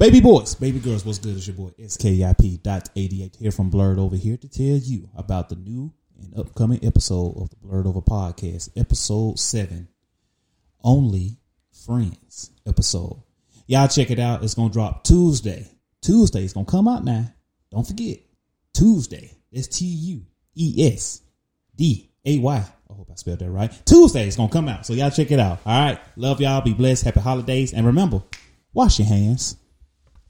Baby boys, baby girls, what's good? It's your boy SKIP.88 here from Blurred Over here to tell you about the new and upcoming episode of the Blurred Over podcast, episode 7, Only Friends episode. Y'all check it out. It's going to drop Tuesday. Tuesday. It's going to come out now. Don't forget. Tuesday. It's T U E S D A Y. I hope I spelled that right. Tuesday It's going to come out. So y'all check it out. All right. Love y'all. Be blessed. Happy holidays. And remember, wash your hands.